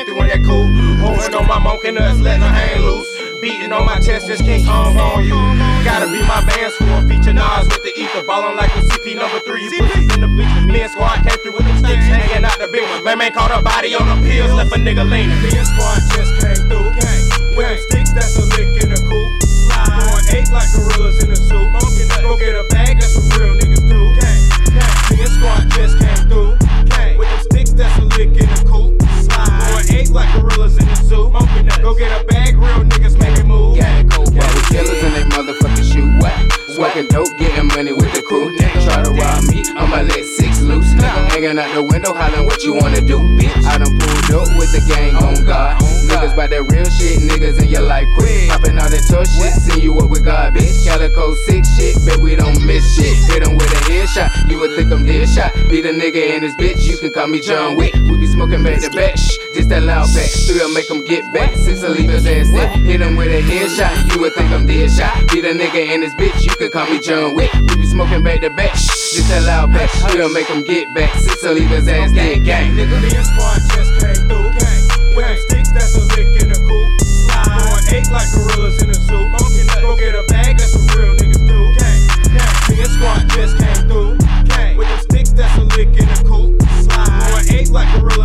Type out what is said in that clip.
came through in that coupe. Holding on my monkey nuts, letting her hang loose. Beating on my chest, just King Kong on you. Gotta be my bands for feature Nas with the ether. Ballin' like a CP number three. You pussies in the bleachers. Me and squad came through with the sticks hanging out the big one. Man, man caught a body on the pills, left a nigga leaning. Me and squad just came me, I'ma let six loose. Hanging out the window, hollering what you wanna do, bitch. I done pulled up with the gang on God. Niggas by that real shit, niggas in your life quick. Popping all that tough shit, send you up with God, bitch. Calico sick shit, bet we don't miss shit. Hit him with a headshot, you would think I'm dead shot. Beat a nigga and his bitch, you can call me John Wick. We be smoking back to back. Shh, this that loud back. Still make make 'em get back. Since I leave his ass dead. Hit him with a headshot. You would think I'm dead shot. Be a nigga in this bitch. You could call me John Wick. We be smoking back to back. Shh, this that loud back. Still make make 'em get back. Since I leave his ass dead. Gang. Nigga, me and Squad just came through. Gang. With them sticks, that's a lick in the coop. Going eight like gorillas in a zoo. Monkey nut. Go get a bag. That's what real niggas do. Gang. Gang. Me and Squad just came through. Gang. With them sticks, that's a lick in the coop. Going eight like gorillas.